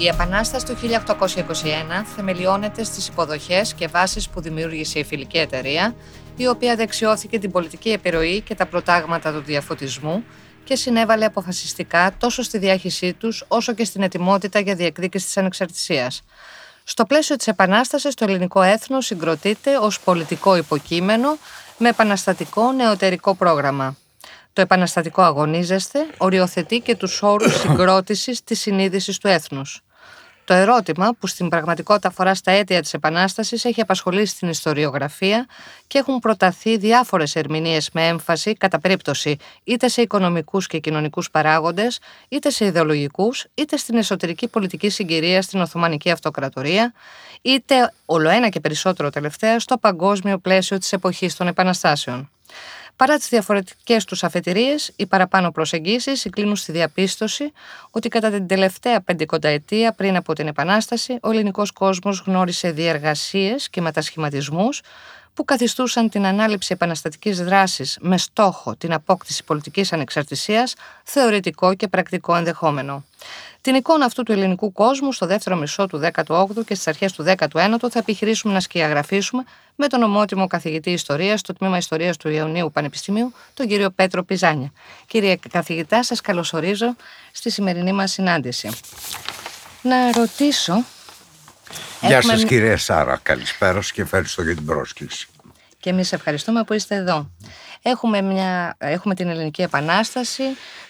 Η Επανάσταση του 1821 θεμελιώνεται στις υποδοχές και βάσεις που δημιούργησε η φιλική εταιρεία, η οποία δεξιώθηκε την πολιτική επιρροή και τα προτάγματα του διαφωτισμού και συνέβαλε αποφασιστικά τόσο στη διάχυσή τους όσο και στην ετοιμότητα για διεκδίκηση της ανεξαρτησίας. Στο πλαίσιο της Επανάστασης, το ελληνικό έθνος συγκροτείται ως πολιτικό υποκείμενο με επαναστατικό νεωτερικό πρόγραμμα. Το επαναστατικό αγωνίζεστε οριοθετεί και τους όρους συγκρότησης της συνείδησης του έθνους. Το ερώτημα που στην πραγματικότητα αφορά στα αίτια της Επανάστασης έχει απασχολήσει την ιστοριογραφία και έχουν προταθεί διάφορες ερμηνείες με έμφαση κατά περίπτωση είτε σε οικονομικούς και κοινωνικούς παράγοντες, είτε σε ιδεολογικούς, είτε στην εσωτερική πολιτική συγκυρία στην Οθωμανική Αυτοκρατορία, είτε ολοένα και περισσότερο τελευταία στο παγκόσμιο πλαίσιο της εποχής των Επαναστάσεων. Παρά τις διαφορετικές τους αφετηρίες, οι παραπάνω προσεγγίσεις συγκλίνουν στη διαπίστωση ότι κατά την τελευταία πεντηκονταετία πριν από την Επανάσταση, ο ελληνικός κόσμος γνώρισε διεργασίες και μετασχηματισμούς που καθιστούσαν την ανάληψη επαναστατικής δράσης με στόχο την απόκτηση πολιτικής ανεξαρτησίας θεωρητικό και πρακτικό ενδεχόμενο. Την εικόνα αυτού του ελληνικού κόσμου στο δεύτερο μισό του 18ου και στις αρχές του 19ου θα επιχειρήσουμε να σκιαγραφίσουμε με τον ομότιμο καθηγητή Ιστορίας στο τμήμα Ιστορίας του Ιωνίου Πανεπιστημίου, τον κύριο Πέτρο Πιζάνια. Κύριε καθηγητά, σας καλωσορίζω στη σημερινή μας συνάντηση. Να ρωτήσω. Γεια Έχουμε... σας κυρία Σάρα, καλησπέρα και ευχαριστώ για την πρόσκληση. Και εμείς ευχαριστούμε που είστε εδώ. Έχουμε, μια, έχουμε την Ελληνική Επανάσταση,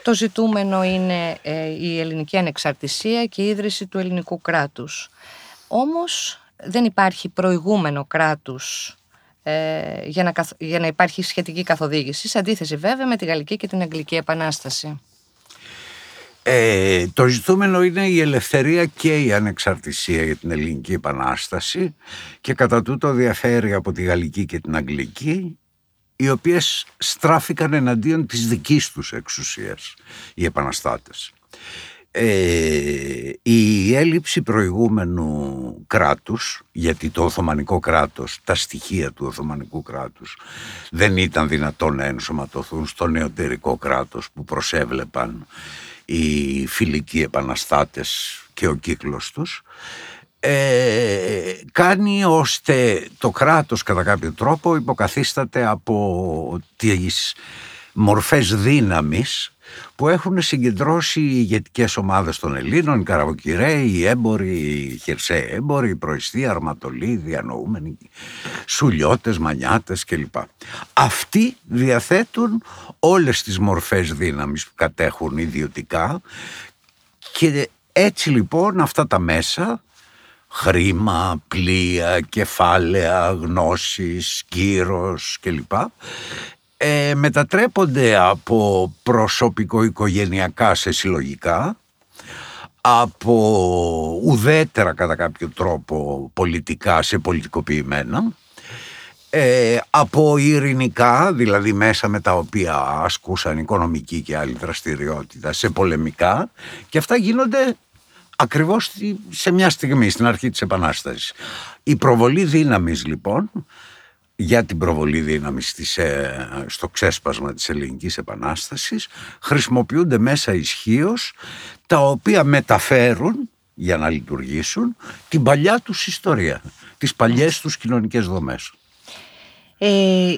το ζητούμενο είναι ε, η ελληνική ανεξαρτησία και η ίδρυση του ελληνικού κράτους. Όμως δεν υπάρχει προηγούμενο κράτους ε, για, να, για να υπάρχει σχετική καθοδήγηση, σε αντίθεση βέβαια με τη Γαλλική και την Αγγλική Επανάσταση. Ε, το ζητούμενο είναι η ελευθερία και η ανεξαρτησία για την Ελληνική Επανάσταση και κατά τούτο διαφέρει από τη Γαλλική και την Αγγλική οι οποίες στράφηκαν εναντίον της δικής τους εξουσίας, οι επαναστάτες. Ε, η έλλειψη προηγούμενου κράτους, γιατί το Οθωμανικό κράτος, τα στοιχεία του Οθωμανικού κράτους δεν ήταν δυνατόν να ενσωματωθούν στο νεωτερικό κράτος που προσέβλεπαν οι φιλικοί επαναστάτες και ο κύκλος τους, ε, κάνει ώστε το κράτος κατά κάποιο τρόπο υποκαθίσταται από τις μορφές δύναμης που έχουν συγκεντρώσει οι ηγετικές ομάδες των Ελλήνων, οι καραβοκυρέοι, οι έμποροι, οι χερσαίοι έμποροι, οι προϊστοί, αρματολοί, διανοούμενοι, σουλιώτες, μανιάτες κλπ. Αυτοί διαθέτουν όλες τις μορφές δύναμης που κατέχουν ιδιωτικά και έτσι λοιπόν αυτά τα μέσα χρήμα, πλοία, κεφάλαια, γνώσεις, κύρος κλπ. Ε, μετατρέπονται από προσωπικο-οικογενειακά σε συλλογικά, από ουδέτερα κατά κάποιο τρόπο πολιτικά σε πολιτικοποιημένα, ε, από ειρηνικά, δηλαδή μέσα με τα οποία ασκούσαν οικονομική και άλλη δραστηριότητα, σε πολεμικά και αυτά γίνονται ακριβώς σε μια στιγμή, στην αρχή της Επανάστασης. Η προβολή δύναμης λοιπόν, για την προβολή δύναμης ε, στο ξέσπασμα της Ελληνικής Επανάστασης, χρησιμοποιούνται μέσα ισχύως τα οποία μεταφέρουν για να λειτουργήσουν την παλιά τους ιστορία, τις παλιές τους κοινωνικές δομές. Ε,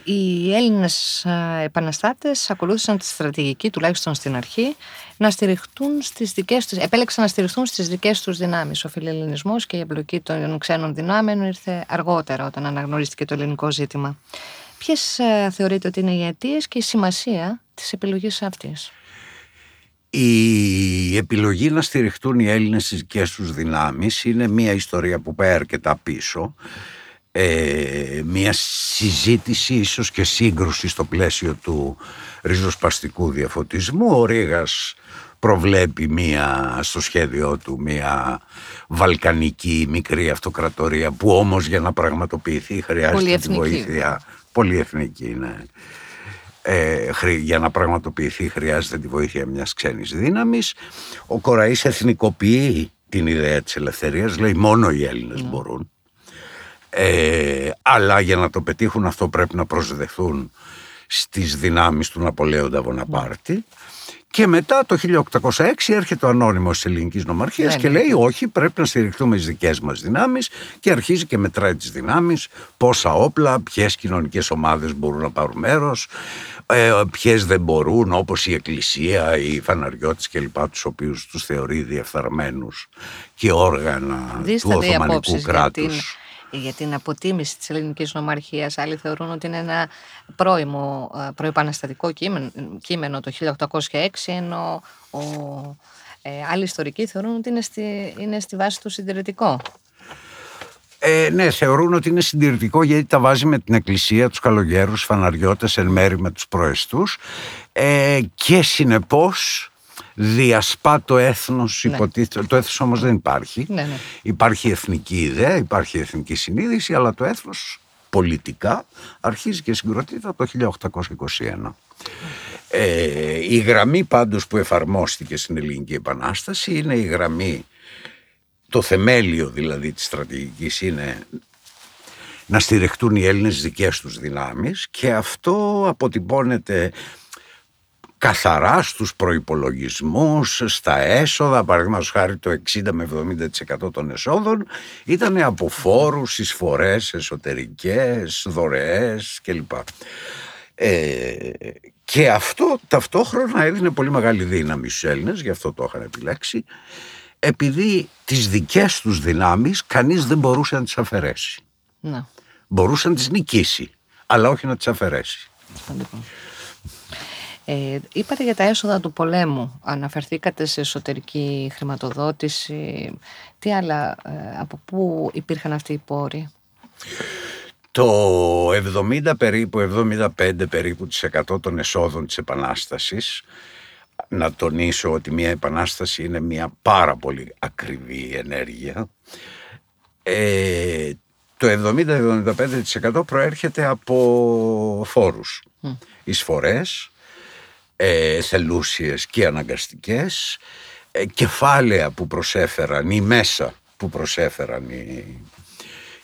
οι Έλληνες επαναστάτες ακολούθησαν τη στρατηγική, τουλάχιστον στην αρχή, να στηριχτούν στις δικές τους, επέλεξαν να στηριχτούν στις δικές τους δυνάμεις. Ο φιλελληνισμός και η εμπλοκή των ξένων δυνάμεων ήρθε αργότερα όταν αναγνωρίστηκε το ελληνικό ζήτημα. Ποιες θεωρείτε ότι είναι οι αιτίες και η σημασία της επιλογής αυτής; Η επιλογή να στηριχτούν οι Έλληνες στις δικές τους δυνάμεις είναι μια ιστορία που πάει αρκετά πίσω ε, μια συζήτηση ίσως και σύγκρουση στο πλαίσιο του ριζοσπαστικού διαφωτισμού. Ο Ρήγας προβλέπει μία, στο σχέδιό του μια βαλκανική μικρή αυτοκρατορία που όμως για να πραγματοποιηθεί χρειάζεται τη βοήθεια πολυεθνική ναι. Ε, για να πραγματοποιηθεί χρειάζεται τη βοήθεια μιας ξένης δύναμης ο Κοραής εθνικοποιεί την ιδέα της ελευθερίας λέει μόνο οι Έλληνες ναι. μπορούν ε, αλλά για να το πετύχουν αυτό πρέπει να προσδεθούν στις δυνάμεις του Ναπολέοντα Βοναπάρτη Και μετά το 1806 έρχεται ο ανώνυμος της ελληνικής νομαρχίας Ναι, και ναι. λέει όχι πρέπει να στηριχτούμε στις δικές μας δυνάμεις και αρχίζει και μετράει τις δυνάμεις, πόσα όπλα, ποιες κοινωνικές ομάδες μπορούν να πάρουν μέρος, ε, ποιες δεν μπορούν όπως η εκκλησία, οι φαναριώτες κλπ. τους οποίους τους θεωρεί διεφθαρμένους και όργανα του Δίστανται οι Οθωμανικού απόψεις για την, κράτους. Για την αποτίμηση της ελληνικής νομαρχίας. Άλλοι θεωρούν ότι είναι ένα πρώιμο, ε, προεπαναστατικό κείμενο, κείμενο το 1806, ενώ ο, ε, άλλοι ιστορικοί θεωρούν ότι είναι στη, είναι στη βάση του συντηρητικό. Ε, ναι, θεωρούν ότι είναι συντηρητικό γιατί τα βάζει με την εκκλησία, τους καλογέρους, φαναριώτες, εν μέρη με τους προεστούς ε, και συνεπώς διασπά το έθνος, Ναι. υποτίθεται, το έθνος όμως δεν υπάρχει. Ναι, ναι. Υπάρχει εθνική ιδέα, υπάρχει εθνική συνείδηση, αλλά το έθνος πολιτικά αρχίζει και συγκροτείται από το 1821. Ε, η γραμμή πάντως που εφαρμόστηκε στην Ελληνική Επανάσταση είναι η γραμμή, το θεμέλιο δηλαδή της στρατηγικής είναι να στηριχτούν οι Έλληνες δικές τους δυνάμεις και αυτό αποτυπώνεται καθαρά στους προϋπολογισμούς, στα έσοδα, παραδείγματος χάρη το 60 με 70% των εσόδων ήταν από φόρους, εισφορές εσωτερικές, δωρεές κλπ. Ε, και αυτό ταυτόχρονα έδινε πολύ μεγάλη δύναμη στους Έλληνες, γι' αυτό το είχαν επιλέξει, επειδή τις δικές τους δυνάμεις κανείς δεν μπορούσε να τις αφαιρέσει. Ναι, Μπορούσε να τις νικήσει, αλλά όχι να τις αφαιρέσει. σημαντικό. Ε, είπατε για τα έσοδα του πολέμου. Αναφερθήκατε σε εσωτερική χρηματοδότηση. Τι άλλα, ε, από πού υπήρχαν αυτοί οι πόροι; Το 70 περίπου, 75 περίπου της 100 των εσόδων της Επανάστασης να τονίσω ότι μια επανάσταση είναι μια πάρα πολύ ακριβή ενέργεια. Ε, το 70-75% προέρχεται από φόρους, εισφορές, ε, θελούσιες και αναγκαστικές, ε, κεφάλαια που προσέφεραν ή μέσα που προσέφεραν οι,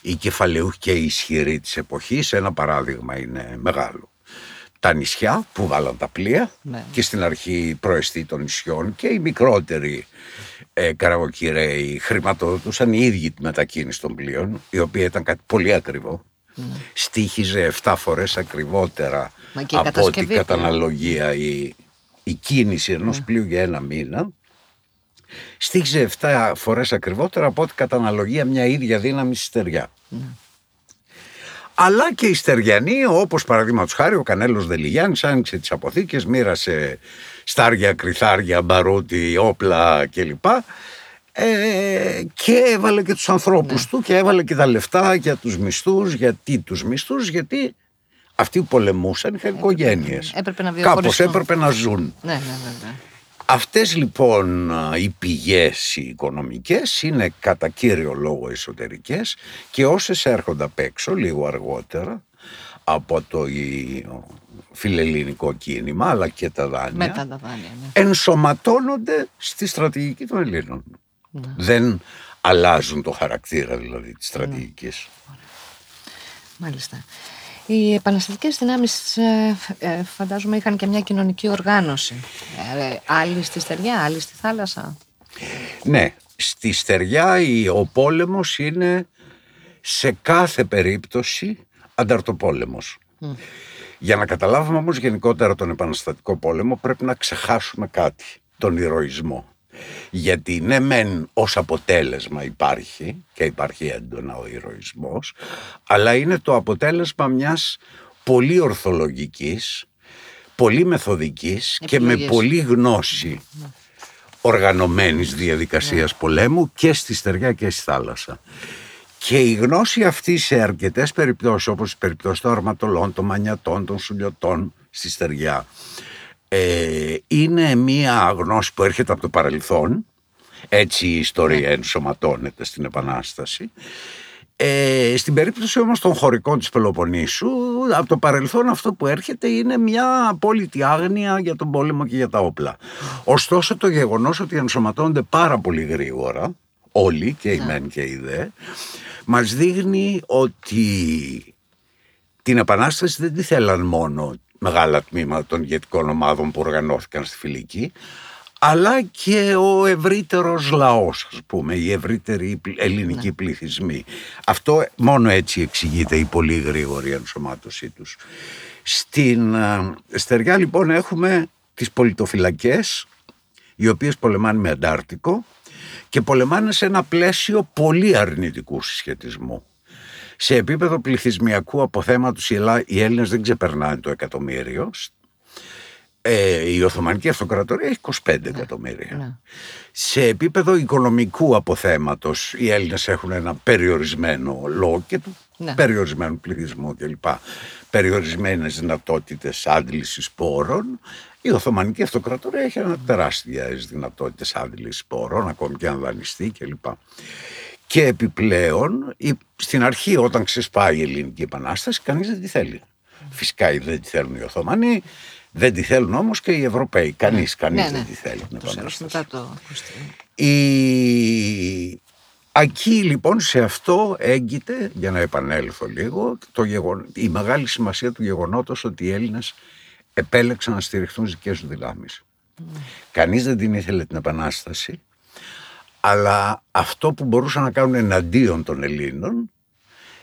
οι κεφαλαιούχοι και οι ισχυροί της εποχής. Ένα παράδειγμα είναι μεγάλο. Τα νησιά που βάλαν τα πλοία Ναι. και στην αρχή προεστή των νησιών και οι μικρότεροι ε, καραβοκυρέοι χρηματοδοτούσαν οι ίδιοι τη μετακίνηση των πλοίων, η οποία ήταν κάτι πολύ ακριβό. Στήχιζε 7 φορές ακριβότερα Μα και η από κατασκευή την πλέον. καταναλογία η, η κίνηση ενός πλοίου για ένα μήνα. Στήχιζε 7 φορές ακριβότερα από ό,τι καταναλογία μια ίδια δύναμη στη στεριά. Αλλά και οι στεριανοί, όπως παραδείγματος χάρη ο Κανέλος Δελιγιάννης άνοιξε τις αποθήκες, μοίρασε στάρια, κρυθάρια, μπαρούτι, όπλα κλπ. Ε, και έβαλε και τους ανθρώπους του και έβαλε και τα λεφτά για τους μισθούς. Γιατί τους μισθούς, γιατί αυτοί που πολεμούσαν είχαν οικογένειες. έπρεπε να Κάπως βιοχωριστούν. έπρεπε να ζουν. Ναι, ναι, βέβαια. Αυτές λοιπόν α, οι πηγές οι οικονομικές είναι κατά κύριο λόγο εσωτερικές και όσες έρχονται απ' έξω λίγο αργότερα από το η- φιλελληνικό κίνημα αλλά και τα δάνεια Μετά τα δάνεια. Ναι. ενσωματώνονται στη στρατηγική των Ελλήνων. Δεν αλλάζουν το χαρακτήρα δηλαδή της στρατηγικής. Μάλιστα. Οι επαναστατικές δυνάμεις ε, ε, φαντάζομαι είχαν και μια κοινωνική οργάνωση. Ε, άλλοι στη στεριά, άλλοι στη θάλασσα. Ναι, στη στεριά η- ο πόλεμος είναι σε κάθε περίπτωση ανταρτοπόλεμος. Για να καταλάβουμε όμως γενικότερα τον επαναστατικό πόλεμο πρέπει να ξεχάσουμε κάτι, τον ηρωισμό. Γιατί ναι μεν ως αποτέλεσμα υπάρχει και υπάρχει έντονα ο ηρωισμός, αλλά είναι το αποτέλεσμα μιας πολύ ορθολογικής, πολύ μεθοδικής και με Επιλογές. πολύ γνώση οργανωμένης διαδικασίας πολέμου και στη στεριά και στη θάλασσα. Και η γνώση αυτή σε αρκετές περιπτώσεις, όπως η περιπτώση των αρματολών, των μανιατών, των σουλιωτών στη στεριά, ε, είναι μία γνώση που έρχεται από το παρελθόν, έτσι η ιστορία ενσωματώνεται στην Επανάσταση. Ε, στην περίπτωση όμως των χωρικών της Πελοποννήσου, από το παρελθόν αυτό που έρχεται είναι μια απόλυτη άγνοια για τον πόλεμο και για τα όπλα. Ωστόσο το γεγονός ότι ενσωματώνονται πάρα πολύ γρήγορα, όλοι και οι μεν και οι δε, μας δείχνει ότι την Επανάσταση δεν τη θέλαν μόνο μεγάλα τμήματα των ηγετικών ομάδων που οργανώθηκαν στη Φιλική, αλλά και ο ευρύτερος λαός, ας πούμε, οι ευρύτεροι ελληνικοί ναι. πληθυσμοί. Αυτό μόνο έτσι εξηγείται η πολύ γρήγορη ενσωμάτωσή τους. Στην ε, Στεριά λοιπόν έχουμε τις πολιτοφυλακές, οι οποίες πολεμάνε με Αντάρτικο και πολεμάνε σε ένα πλαίσιο πολύ αρνητικού συσχετισμού. Σε επίπεδο πληθυσμιακού αποθέματος οι Έλληνες δεν ξεπερνάνε το εκατομμύριο. Ε, η Οθωμανική Αυτοκρατορία έχει 25 ναι, εκατομμύρια. Ναι. Σε επίπεδο οικονομικού αποθέματος οι Έλληνες έχουν ένα περιορισμένο λόγο και του ναι. περιορισμένου πληθυσμού κλπ. Περιορισμένες δυνατότητες άντλησης πόρων. Η Οθωμανική Αυτοκρατορία έχει ένα τεράστια δυνατότητες άντλησης πόρων, ακόμη και αν δανειστεί κλπ. Και επιπλέον, στην αρχή όταν ξεσπάει η Ελληνική Επανάσταση, κανείς δεν τη θέλει. Φυσικά δεν τη θέλουν οι Οθωμανοί, δεν τη θέλουν όμως και οι Ευρωπαίοι. Κανείς, ναι. κανείς ναι, δεν ναι. τη θέλει. Μετά το η... Εκεί λοιπόν σε αυτό έγκυται, για να επανέλθω λίγο, το γεγον... η μεγάλη σημασία του γεγονότος ότι οι Έλληνες επέλεξαν να στηριχθούν στις δικές τους δυνάμεις. Mm. Κανείς δεν την ήθελε την Επανάσταση αλλά αυτό που μπορούσαν να κάνουν εναντίον των Ελλήνων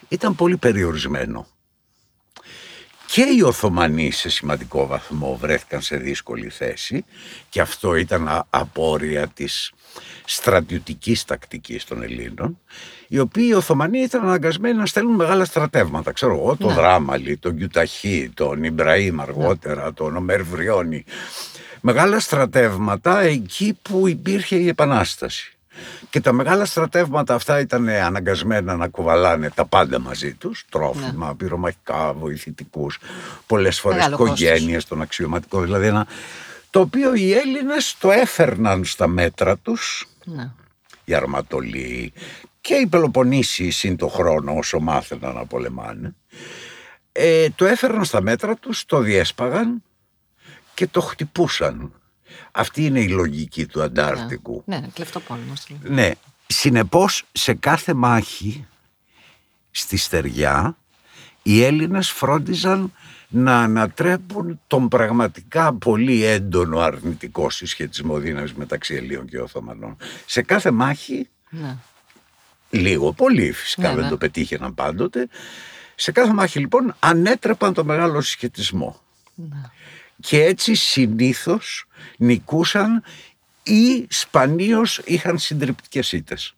ήταν πολύ περιορισμένο. Και οι Οθωμανοί σε σημαντικό βαθμό βρέθηκαν σε δύσκολη θέση και αυτό ήταν απόρρια της στρατιωτικής τακτικής των Ελλήνων οι οποίοι οι Οθωμανοί ήταν αναγκασμένοι να στέλνουν μεγάλα στρατεύματα. Ξέρω εγώ, τον ναι. Δράμαλη, τον Γιουταχή, τον Ιμπραήμ αργότερα, ναι. τον Ομερβριόνι. Μεγάλα στρατεύματα εκεί που υπήρχε η Επανάσταση. Και τα μεγάλα στρατεύματα αυτά ήταν αναγκασμένα να κουβαλάνε τα πάντα μαζί τους, τρόφιμα, ναι. πυρομαχικά, βοηθητικούς, πολλές φορές οικογένειες των αξιωματικών, δηλαδή ένα, το οποίο οι Έλληνες το έφερναν στα μέτρα τους, ναι. οι Αρματολοί και οι Πελοποννήσιοι συν το χρόνο όσο μάθαιναν να πολεμάνε, ε, το έφερναν στα μέτρα τους, το διέσπαγαν και το χτυπούσαν αυτή είναι η λογική του Αντάρτικου. Ναι, ναι κλεφτοπόλεμο. Ναι. Συνεπώς σε κάθε μάχη στη στεριά οι Έλληνες φρόντιζαν να ανατρέπουν τον πραγματικά πολύ έντονο αρνητικό συσχετισμό δύναμης μεταξύ Ελλήνων και Οθωμανών. Σε κάθε μάχη, ναι. λίγο πολύ φυσικά ναι, δεν ναι. το πετύχαιναν πάντοτε, σε κάθε μάχη λοιπόν ανέτρεπαν το μεγάλο συσχετισμό. Ναι και έτσι συνήθως νικούσαν ή σπανίως είχαν συντριπτικές ήττες.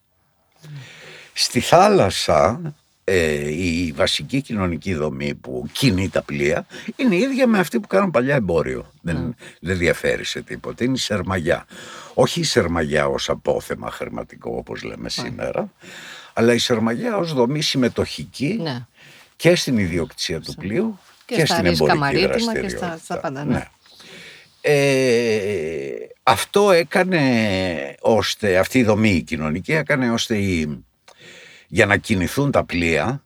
Στη θάλασσα ε, η βασική κοινωνική δομή που κινεί τα πλοία είναι η ίδια με αυτή που κάνουν παλιά εμπόριο. Δεν, ναι. δεν διαφέρει σε τίποτα. Είναι η σερμαγιά. Όχι η σερμαγιά ως απόθεμα χρηματικό όπως λέμε ναι. σήμερα, αλλά η σερμαγιά ως δομή συμμετοχική ναι. και στην ιδιοκτησία του πλοίου και, και στην εμπορική δραστηριότητα. Και στα, στα πάντα, ναι. ναι. Ε, αυτό έκανε ώστε, αυτή η δομή κοινωνική έκανε ώστε για να κινηθούν τα πλοία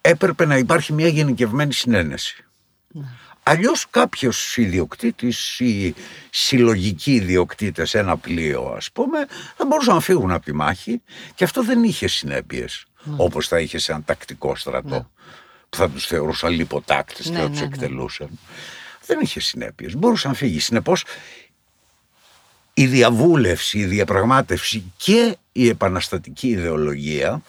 έπρεπε να υπάρχει μια γενικευμένη συνένεση. Ναι. Αλλιώς κάποιος ιδιοκτήτης ή συλλογικοί ιδιοκτήτες ένα πλοίο ας πούμε θα μπορούσαν να φύγουν από τη μάχη και αυτό δεν είχε συνέπειες ναι. όπως θα είχε σε ένα τακτικό στρατό. Ναι που θα τους θεωρούσαν λιποτάκτες και ναι, θα τους ναι, ναι. εκτελούσαν. Δεν είχε συνέπειες. Μπορούσε να φύγει. Συνεπώς η διαβούλευση, η διαπραγμάτευση και η επαναστατική ιδεολογία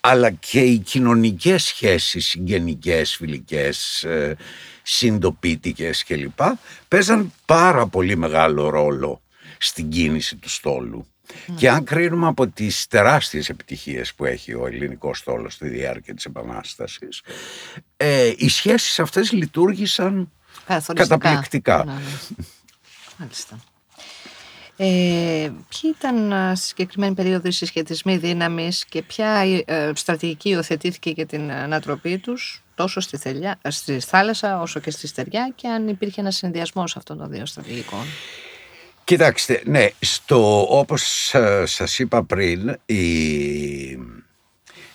αλλά και οι κοινωνικές σχέσεις συγγενικές, φιλικές, ε, συντοπίτικες κλπ. παίζαν πάρα πολύ μεγάλο ρόλο στην κίνηση του στόλου. Και αν κρίνουμε από τις τεράστιες επιτυχίες που έχει ο ελληνικός στόλος στη διάρκεια της Επανάστασης, ε, οι σχέσεις αυτές λειτουργήσαν καταπληκτικά. Ναι, ναι. Μάλιστα. Ε, ποιοι ήταν στη συγκεκριμένη περίοδο οι συσχετισμοί δύναμης και ποια ε, στρατηγική υιοθετήθηκε για την ανατροπή τους τόσο στη, θελιά, στη θάλασσα όσο και στη στεριά και αν υπήρχε ένα συνδυασμός αυτών των δύο στρατηγικών; Κοιτάξτε, ναι, στο, όπως ε, σας είπα πριν, η,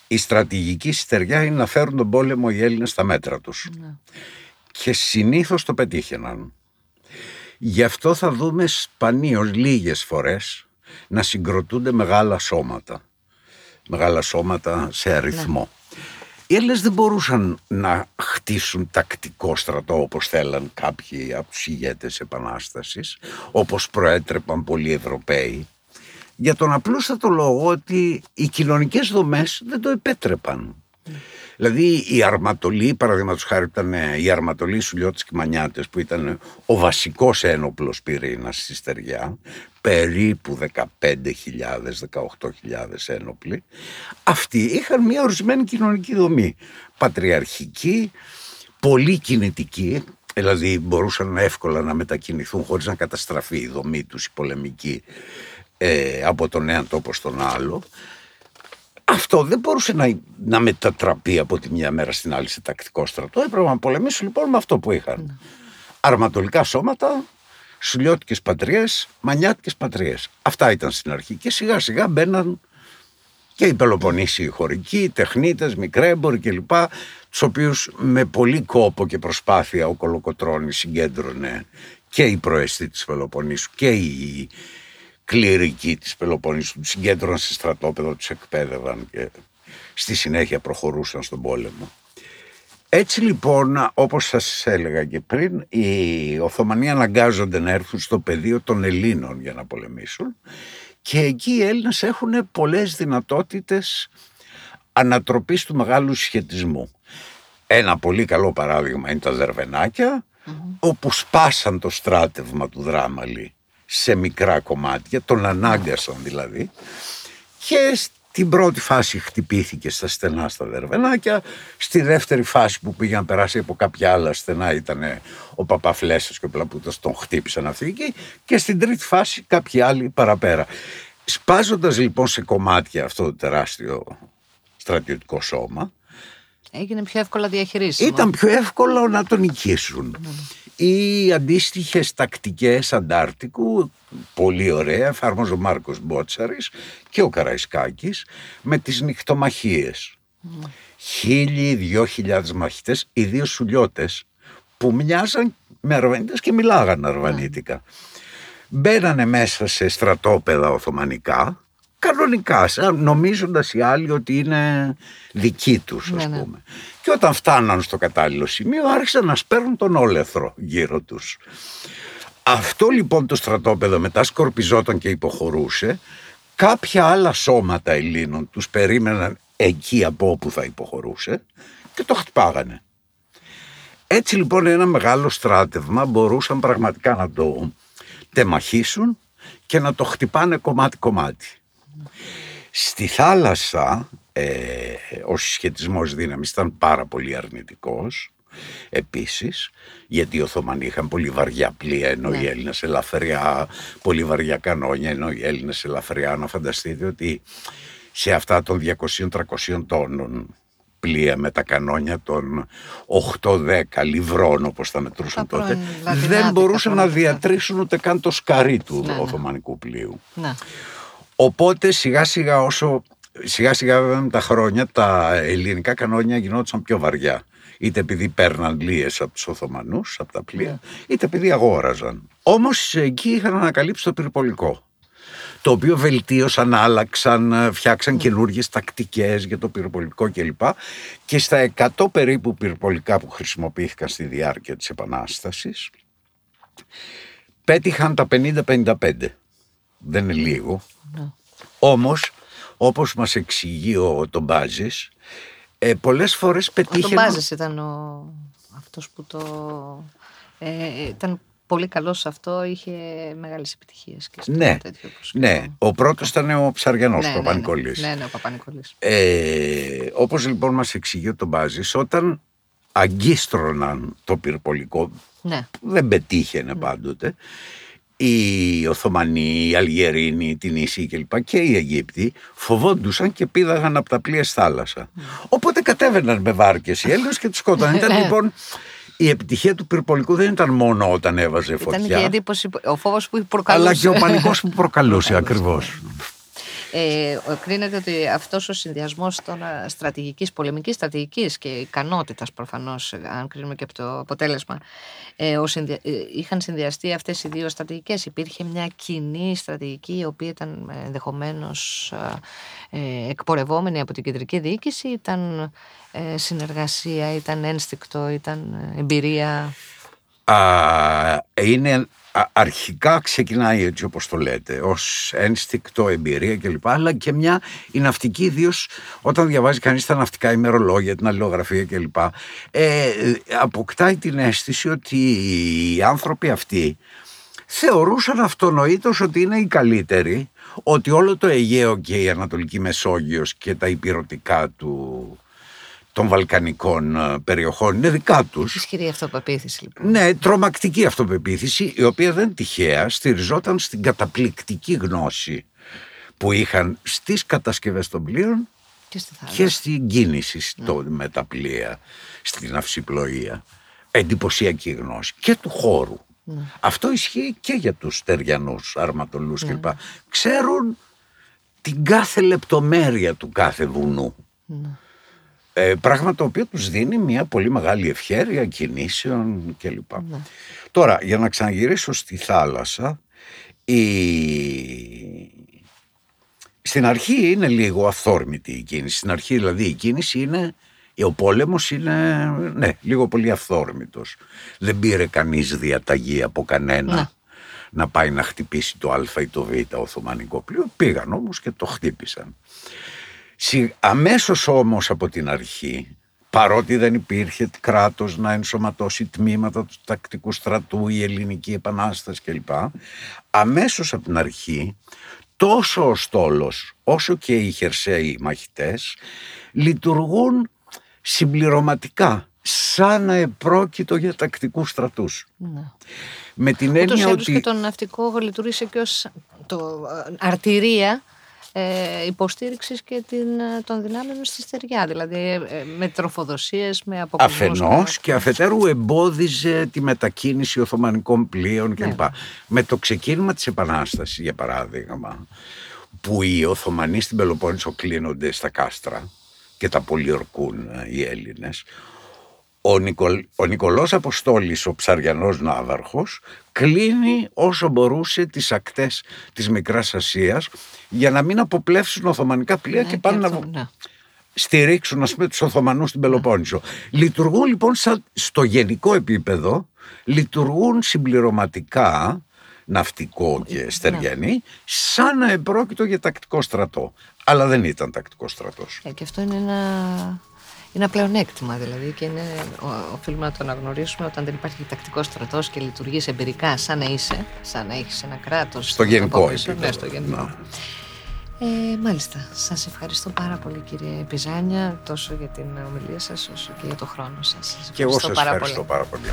η στρατηγική στεριά είναι να φέρουν τον πόλεμο οι Έλληνες στα μέτρα τους. Ναι. Και συνήθως το πετύχαιναν. Γι' αυτό θα δούμε σπανίως λίγες φορές να συγκροτούνται μεγάλα σώματα. Μεγάλα σώματα σε αριθμό. Οι Έλληνες δεν μπορούσαν να χτίσουν τακτικό στρατό όπως θέλαν κάποιοι από τους ηγέτες Επανάστασης, όπως προέτρεπαν πολλοί Ευρωπαίοι, για τον απλούστατο λόγο ότι οι κοινωνικές δομές δεν το επέτρεπαν. Δηλαδή η αρματολή, παραδείγματος χάρη ήταν η αρματολή Σουλιώτης και Μανιάτες, που ήταν ο βασικός ένοπλος πυρήνας στη στεριά, περίπου 15.000-18.000 ένοπλοι. Αυτοί είχαν μια ορισμένη κοινωνική δομή. Πατριαρχική, πολύ κινητική, δηλαδή μπορούσαν εύκολα να μετακινηθούν χωρίς να καταστραφεί η δομή τους, η πολεμική, ε, από τον ένα τόπο στον άλλο. Αυτό δεν μπορούσε να, να μετατραπεί από τη μια μέρα στην άλλη σε τακτικό στρατό. Έπρεπε να πολεμήσουν λοιπόν με αυτό που είχαν. Ναι. Αρματολικά σώματα, σουλιώτικες πατριές, μανιάτικες πατριές. Αυτά ήταν στην αρχή και σιγά σιγά μπαίναν και οι Πελοποννήσιοι χωρικοί, οι τεχνίτες, μικρέμποροι κλπ. Τους οποίους με πολύ κόπο και προσπάθεια ο Κολοκοτρώνης συγκέντρωνε και η προεστή της Πελοποννήσου και η κληρικοί της Πελοποννήσου τους συγκέντρωναν σε στρατόπεδο, τους εκπαίδευαν και στη συνέχεια προχωρούσαν στον πόλεμο. Έτσι λοιπόν, όπως σας έλεγα και πριν, οι Οθωμανοί αναγκάζονται να έρθουν στο πεδίο των Ελλήνων για να πολεμήσουν και εκεί οι Έλληνες έχουν πολλές δυνατότητες ανατροπής του μεγάλου σχετισμού. Ένα πολύ καλό παράδειγμα είναι τα Δερβενάκια, όπου σπάσαν το στράτευμα του Δράμαλη σε μικρά κομμάτια, τον ανάγκασαν δηλαδή και στην πρώτη φάση χτυπήθηκε στα στενά στα δερβενάκια, στη δεύτερη φάση που πήγε να περάσει από κάποια άλλα στενά ήταν ο Παπαφλέσσας και ο Πλαπούτας τον χτύπησαν αυτή εκεί και στην τρίτη φάση κάποιοι άλλοι παραπέρα. Σπάζοντας λοιπόν σε κομμάτια αυτό το τεράστιο στρατιωτικό σώμα, Έγινε πιο εύκολα διαχειρίσιμο. Ήταν πιο εύκολο να τον νικήσουν. Ναι ή αντίστοιχες τακτικές αντάρτικου, πολύ ωραία, εφάρμοζε ο Μάρκος Μπότσαρης και ο Καραϊσκάκης με τις νυχτομαχίες. Mm. Χίλιοι, δυο χιλιάδες μαχητές, ιδίως σουλιώτες, που μοιάζαν με αρβανίτες και μιλάγαν αρβανίτικα. Μπαίνανε μέσα σε στρατόπεδα οθωμανικά, κανονικά, νομίζοντας οι άλλοι ότι είναι δικοί τους, ας ναι, πούμε. Και όταν φτάναν στο κατάλληλο σημείο άρχισαν να σπέρνουν τον όλεθρο γύρω τους. Αυτό λοιπόν το στρατόπεδο μετά σκορπιζόταν και υποχωρούσε. Κάποια άλλα σώματα Ελλήνων τους περίμεναν εκεί από όπου θα υποχωρούσε και το χτυπάγανε. Έτσι λοιπόν ένα μεγάλο στράτευμα μπορούσαν πραγματικά να το τεμαχίσουν και να το χτυπάνε κομμάτι-κομμάτι. Στη θάλασσα ε, ο συσχετισμός δύναμης ήταν πάρα πολύ αρνητικός επίσης γιατί οι Οθωμανοί είχαν πολύ βαριά πλοία ενώ ναι. οι Έλληνες ελαφριά πολύ βαριά κανόνια ενώ οι Έλληνες ελαφριά να φανταστείτε ότι σε αυτά των 200-300 τόνων πλοία με τα κανόνια των 8-10 λιβρών όπως τα μετρούσαν τότε δεν μπορούσαν να διατρήσουν ούτε καν το σκαρί του ναι, ναι. Οθωμανικού πλοίου. Ναι. Οπότε σιγά σιγά όσο σιγά σιγά βέβαια με τα χρόνια τα ελληνικά κανόνια γινόντουσαν πιο βαριά. Είτε επειδή παίρναν λίες από τους Οθωμανούς, από τα πλοία, ναι. είτε επειδή αγόραζαν. Όμως εκεί είχαν ανακαλύψει το πυρπολικό. Το οποίο βελτίωσαν, άλλαξαν, φτιάξαν ναι. καινούργιες τακτικές για το πυροπολικό κλπ. Και στα 100 περίπου πυροπολικά που χρησιμοποιήθηκαν στη διάρκεια της Επανάστασης, πέτυχαν τα 50-55. Δεν είναι λίγο. Ναι. Όμως όπως μας εξηγεί ο Τομπάζης, ε, πολλές φορές πετύχαινε... Ο Τομπάζης ήταν ο... αυτός που το... Ε, ήταν πολύ καλός σε αυτό, είχε μεγάλες επιτυχίες. Και ναι, τέτοιο ναι. ο πρώτος ήταν ο Ψαριανός, ναι, ο Παπανικολής. Ναι, ναι, ναι, ο Παπανικολής. Ε, όπως λοιπόν μας εξηγεί ο Τομπάζης, όταν αγκίστρωναν το πυρπολικό, ναι. δεν πετύχαινε ναι. πάντοτε, οι Οθωμανοί, οι Αλγερίνοι, οι Τινήσοι κλπ. και οι Αιγύπτιοι φοβόντουσαν και πήδαγαν από τα πλοία στη θάλασσα. Οπότε κατέβαιναν με βάρκες οι Έλληνες και τους σκότωναν. ήταν ναι. λοιπόν η επιτυχία του πυρπολικού δεν ήταν μόνο όταν έβαζε φωτιά. Ήταν και η εντύπωση, ο φόβος που προκαλούσε. Αλλά και ο πανικός που προκαλούσε ακριβώς. Ε, κρίνεται ότι αυτός ο συνδυασμός των στρατηγικής, πολεμικής στρατηγικής και ικανότητας προφανώς, αν κρίνουμε και από το αποτέλεσμα, ε, ο συνδυα... Ε, είχαν συνδυαστεί αυτές οι δύο στρατηγικές. Υπήρχε μια κοινή στρατηγική, η οποία ήταν ενδεχομένως ε, εκπορευόμενη από την κεντρική διοίκηση, ήταν ε, συνεργασία, ήταν ένστικτο, ήταν εμπειρία. Α, είναι αρχικά ξεκινάει έτσι όπως το λέτε, ως ένστικτο, εμπειρία κλπ. Αλλά και μια η ναυτική, ιδίως όταν διαβάζει κανείς τα ναυτικά ημερολόγια, την αλληλογραφία κλπ. Ε, αποκτάει την αίσθηση ότι οι άνθρωποι αυτοί θεωρούσαν αυτονοήτως ότι είναι οι καλύτεροι, ότι όλο το Αιγαίο και η Ανατολική Μεσόγειος και τα υπηρετικά του των Βαλκανικών ε, περιοχών είναι δικά τους. Ισχυρή αυτοπεποίθηση λοιπόν. Ναι, τρομακτική αυτοπεποίθηση η οποία δεν τυχαία στηριζόταν στην καταπληκτική γνώση που είχαν στις κατασκευές των πλοίων και, και στην κίνηση στο, ναι. με τα πλοία, στην αυσιπλοεία. Εντυπωσιακή γνώση και του χώρου. Ναι. Αυτό ισχύει και για τους στεριανούς αρματολούς ναι. κλπ. Ξέρουν την κάθε λεπτομέρεια του κάθε βουνού. Ναι. Ε, πράγμα το οποίο τους δίνει μια πολύ μεγάλη ευχέρεια κινήσεων κλπ. Ναι. Τώρα, για να ξαναγυρίσω στη θάλασσα, η... στην αρχή είναι λίγο αυθόρμητη η κίνηση. Στην αρχή δηλαδή η κίνηση είναι, ο πόλεμος είναι ναι, λίγο πολύ αυθόρμητος. Δεν πήρε κανείς διαταγή από κανένα. Ναι. να πάει να χτυπήσει το Α ή το Β Οθωμανικό πλοίο. Πήγαν όμως και το χτύπησαν. Αμέσως όμως από την αρχή, παρότι δεν υπήρχε κράτος να ενσωματώσει τμήματα του τακτικού στρατού, η ελληνική επανάσταση κλπ. Αμέσως από την αρχή, τόσο ο στόλος όσο και οι χερσαίοι μαχητές λειτουργούν συμπληρωματικά σαν να επρόκειτο για τακτικούς στρατούς. Ναι. Με την έννοια ότι... και το ναυτικό λειτουργήσε και ως το ε, αρτηρία ε, υποστήριξης και την, ε, των δυνάμεων στη στεριά, δηλαδή ε, ε, με τροφοδοσίες, με αποκλεισμούς. Αφενός και αφετέρου εμπόδιζε τη μετακίνηση Οθωμανικών πλοίων κλπ. Ναι. Με το ξεκίνημα της Επανάστασης, για παράδειγμα, που οι Οθωμανοί στην Πελοπόννησο κλείνονται στα κάστρα και τα πολιορκούν οι Έλληνες, ο, Νικολ, ο Νικολός Αποστόλης, ο ψαριανός ναύαρχος, κλείνει όσο μπορούσε τις ακτές της Μικράς Ασίας για να μην αποπλέψουν Οθωμανικά πλοία ναι, και πάνε να ναι. στηρίξουν ας πούμε τους Οθωμανούς στην Πελοπόννησο. Λειτουργούν λοιπόν στο γενικό επίπεδο, λειτουργούν συμπληρωματικά ναυτικό και ναι. στεριανή, σαν να επρόκειτο για τακτικό στρατό. Αλλά δεν ήταν τακτικό στρατός. Ε, και αυτό είναι ένα είναι ένα πλεονέκτημα δηλαδή και είναι, οφείλουμε να το αναγνωρίσουμε όταν δεν υπάρχει τακτικό στρατός και λειτουργείς εμπειρικά σαν να είσαι, σαν να έχεις ένα κράτος. Στο γενικό επίπεδο. Ναι, στο γενικό. Ε, μάλιστα. Σας ευχαριστώ πάρα πολύ κύριε Πιζάνια τόσο για την ομιλία σας όσο και για το χρόνο σας. και εγώ σας ευχαριστώ πάρα πολύ.